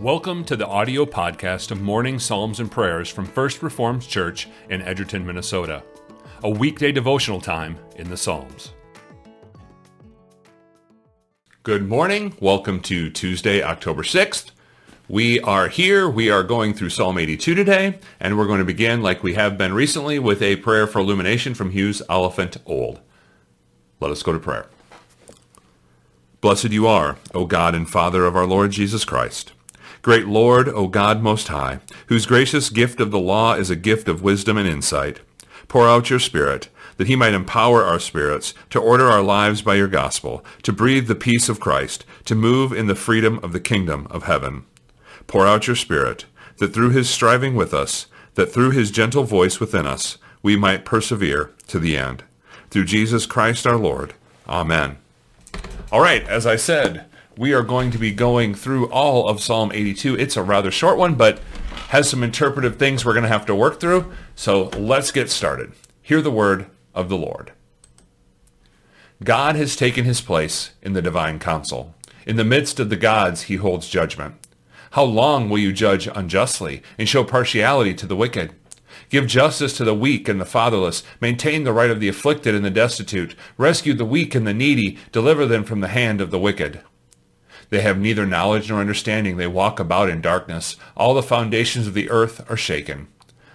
Welcome to the audio podcast of Morning Psalms and Prayers from First Reformed Church in Edgerton, Minnesota, a weekday devotional time in the Psalms. Good morning. Welcome to Tuesday, October 6th. We are here. We are going through Psalm 82 today, and we're going to begin, like we have been recently, with a prayer for illumination from Hughes Oliphant Old. Let us go to prayer. Blessed you are, O God and Father of our Lord Jesus Christ. Great Lord, O God Most High, whose gracious gift of the law is a gift of wisdom and insight, pour out your Spirit, that he might empower our spirits to order our lives by your gospel, to breathe the peace of Christ, to move in the freedom of the kingdom of heaven. Pour out your Spirit, that through his striving with us, that through his gentle voice within us, we might persevere to the end. Through Jesus Christ our Lord. Amen. All right, as I said, we are going to be going through all of Psalm 82. It's a rather short one, but has some interpretive things we're going to have to work through. So let's get started. Hear the word of the Lord. God has taken his place in the divine council. In the midst of the gods, he holds judgment. How long will you judge unjustly and show partiality to the wicked? Give justice to the weak and the fatherless. Maintain the right of the afflicted and the destitute. Rescue the weak and the needy. Deliver them from the hand of the wicked. They have neither knowledge nor understanding. They walk about in darkness. All the foundations of the earth are shaken.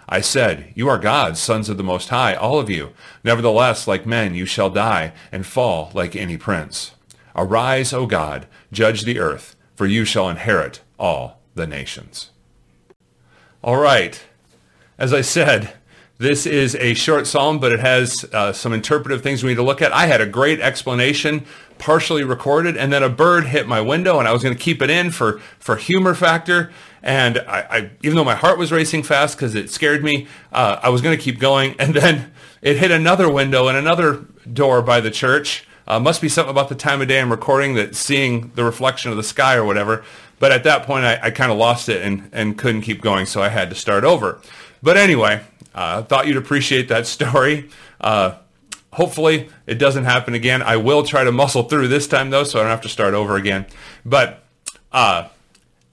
I said, You are gods, sons of the Most High, all of you. Nevertheless, like men, you shall die and fall like any prince. Arise, O God, judge the earth, for you shall inherit all the nations. All right. As I said, this is a short psalm, but it has uh, some interpretive things we need to look at. I had a great explanation partially recorded, and then a bird hit my window, and I was going to keep it in for, for humor factor. And I, I even though my heart was racing fast because it scared me, uh, I was going to keep going. And then it hit another window and another door by the church. Uh, must be something about the time of day I'm recording that seeing the reflection of the sky or whatever. But at that point, I, I kind of lost it and, and couldn't keep going, so I had to start over. But anyway, I uh, thought you'd appreciate that story. Uh, hopefully it doesn't happen again. I will try to muscle through this time though, so I don't have to start over again. But uh,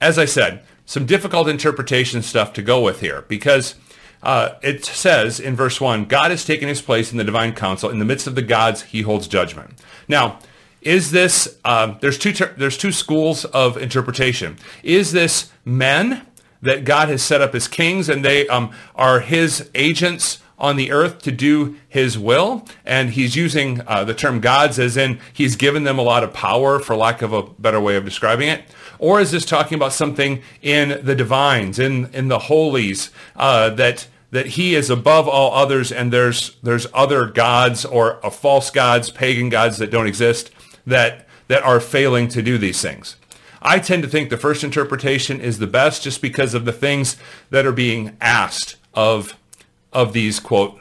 as I said, some difficult interpretation stuff to go with here because uh, it says in verse 1, God has taken his place in the divine council. In the midst of the gods, he holds judgment. Now, is this, uh, there's, two ter- there's two schools of interpretation. Is this men that God has set up as kings and they um, are his agents on the earth to do his will. And he's using uh, the term gods as in he's given them a lot of power, for lack of a better way of describing it. Or is this talking about something in the divines, in, in the holies, uh, that that he is above all others and there's there's other gods or uh, false gods, pagan gods that don't exist that that are failing to do these things. I tend to think the first interpretation is the best just because of the things that are being asked of of these quote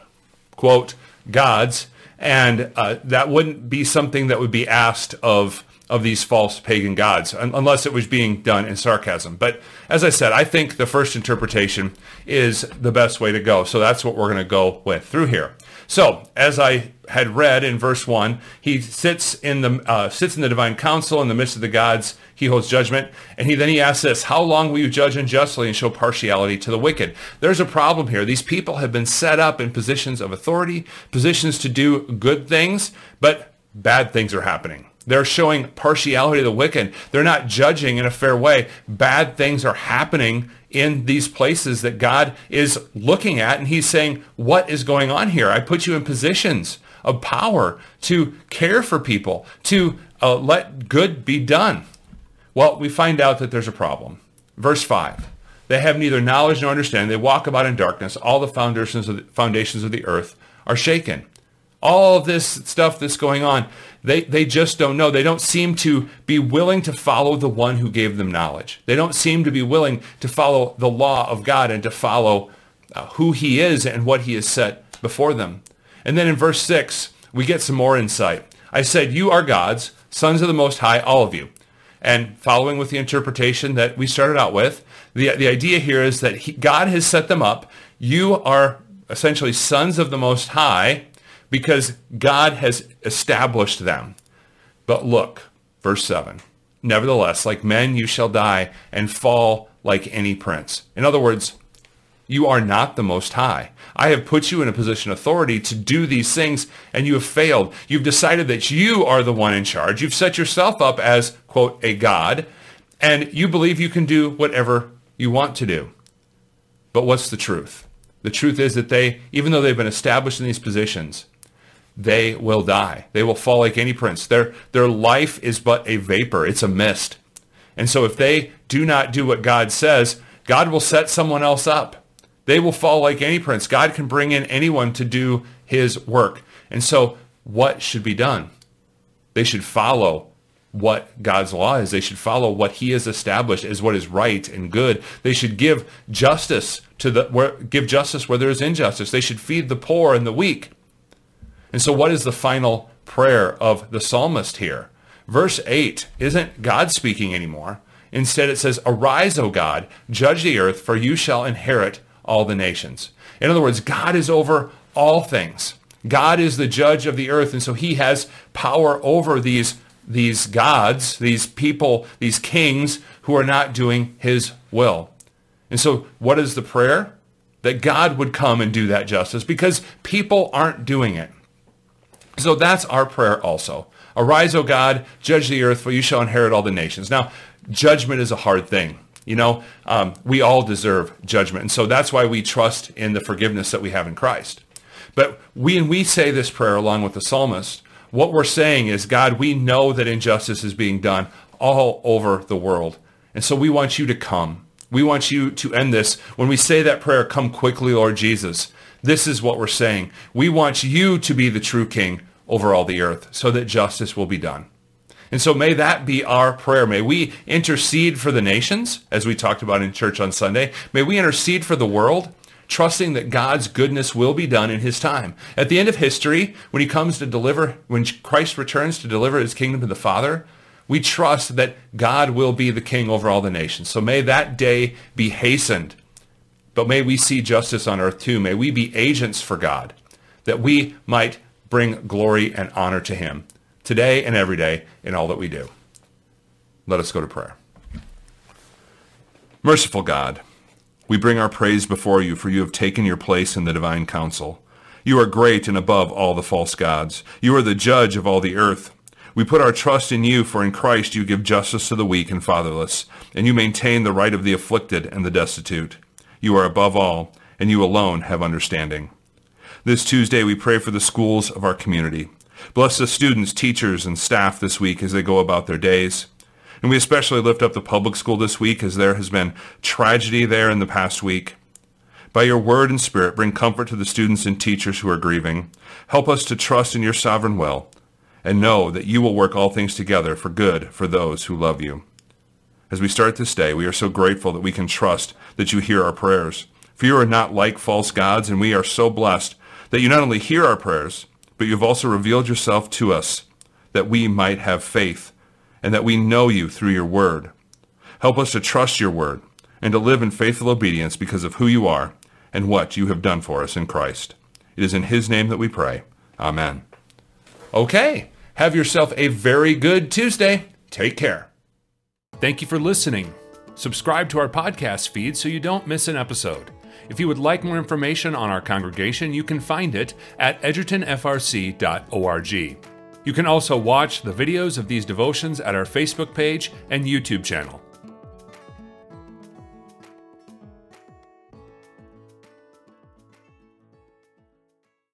quote gods, and uh, that wouldn't be something that would be asked of of these false pagan gods, unless it was being done in sarcasm. But as I said, I think the first interpretation is the best way to go. So that's what we're going to go with through here. So, as I had read in verse one, he sits in the uh, sits in the divine council in the midst of the gods. He holds judgment, and he then he asks this: How long will you judge unjustly and show partiality to the wicked? There's a problem here. These people have been set up in positions of authority, positions to do good things, but bad things are happening. They're showing partiality to the wicked. They're not judging in a fair way. Bad things are happening in these places that God is looking at. And he's saying, what is going on here? I put you in positions of power to care for people, to uh, let good be done. Well, we find out that there's a problem. Verse 5. They have neither knowledge nor understanding. They walk about in darkness. All the foundations of the, foundations of the earth are shaken all this stuff that's going on, they, they just don't know. They don't seem to be willing to follow the one who gave them knowledge. They don't seem to be willing to follow the law of God and to follow uh, who he is and what he has set before them. And then in verse 6, we get some more insight. I said, you are gods, sons of the Most High, all of you. And following with the interpretation that we started out with, the, the idea here is that he, God has set them up. You are essentially sons of the Most High, because God has established them. But look, verse 7. Nevertheless, like men you shall die and fall like any prince. In other words, you are not the Most High. I have put you in a position of authority to do these things, and you have failed. You've decided that you are the one in charge. You've set yourself up as, quote, a God, and you believe you can do whatever you want to do. But what's the truth? The truth is that they, even though they've been established in these positions, they will die. They will fall like any prince. Their, their life is but a vapor. It's a mist. And so if they do not do what God says, God will set someone else up. They will fall like any prince. God can bring in anyone to do his work. And so what should be done? They should follow what God's law is. They should follow what he has established as what is right and good. They should give justice to the where, give justice where there is injustice. They should feed the poor and the weak. And so what is the final prayer of the psalmist here? Verse 8 isn't God speaking anymore. Instead, it says, Arise, O God, judge the earth, for you shall inherit all the nations. In other words, God is over all things. God is the judge of the earth, and so he has power over these, these gods, these people, these kings who are not doing his will. And so what is the prayer? That God would come and do that justice because people aren't doing it. So that's our prayer also. Arise, O God, judge the earth, for you shall inherit all the nations. Now, judgment is a hard thing. You know, um, we all deserve judgment. And so that's why we trust in the forgiveness that we have in Christ. But when we say this prayer along with the psalmist, what we're saying is, God, we know that injustice is being done all over the world. And so we want you to come. We want you to end this. When we say that prayer, come quickly, Lord Jesus, this is what we're saying. We want you to be the true king over all the earth so that justice will be done. And so may that be our prayer. May we intercede for the nations, as we talked about in church on Sunday. May we intercede for the world, trusting that God's goodness will be done in his time. At the end of history, when he comes to deliver, when Christ returns to deliver his kingdom to the Father, we trust that God will be the king over all the nations. So may that day be hastened. But may we see justice on earth too. May we be agents for God, that we might bring glory and honor to him today and every day in all that we do. Let us go to prayer. Merciful God, we bring our praise before you, for you have taken your place in the divine council. You are great and above all the false gods. You are the judge of all the earth. We put our trust in you, for in Christ you give justice to the weak and fatherless, and you maintain the right of the afflicted and the destitute. You are above all, and you alone have understanding. This Tuesday, we pray for the schools of our community. Bless the students, teachers, and staff this week as they go about their days. And we especially lift up the public school this week as there has been tragedy there in the past week. By your word and spirit, bring comfort to the students and teachers who are grieving. Help us to trust in your sovereign will and know that you will work all things together for good for those who love you. As we start this day, we are so grateful that we can trust that you hear our prayers. For you are not like false gods, and we are so blessed that you not only hear our prayers, but you've also revealed yourself to us that we might have faith and that we know you through your word. Help us to trust your word and to live in faithful obedience because of who you are and what you have done for us in Christ. It is in his name that we pray. Amen. Okay. Have yourself a very good Tuesday. Take care. Thank you for listening. Subscribe to our podcast feed so you don't miss an episode. If you would like more information on our congregation, you can find it at edgertonfrc.org. You can also watch the videos of these devotions at our Facebook page and YouTube channel.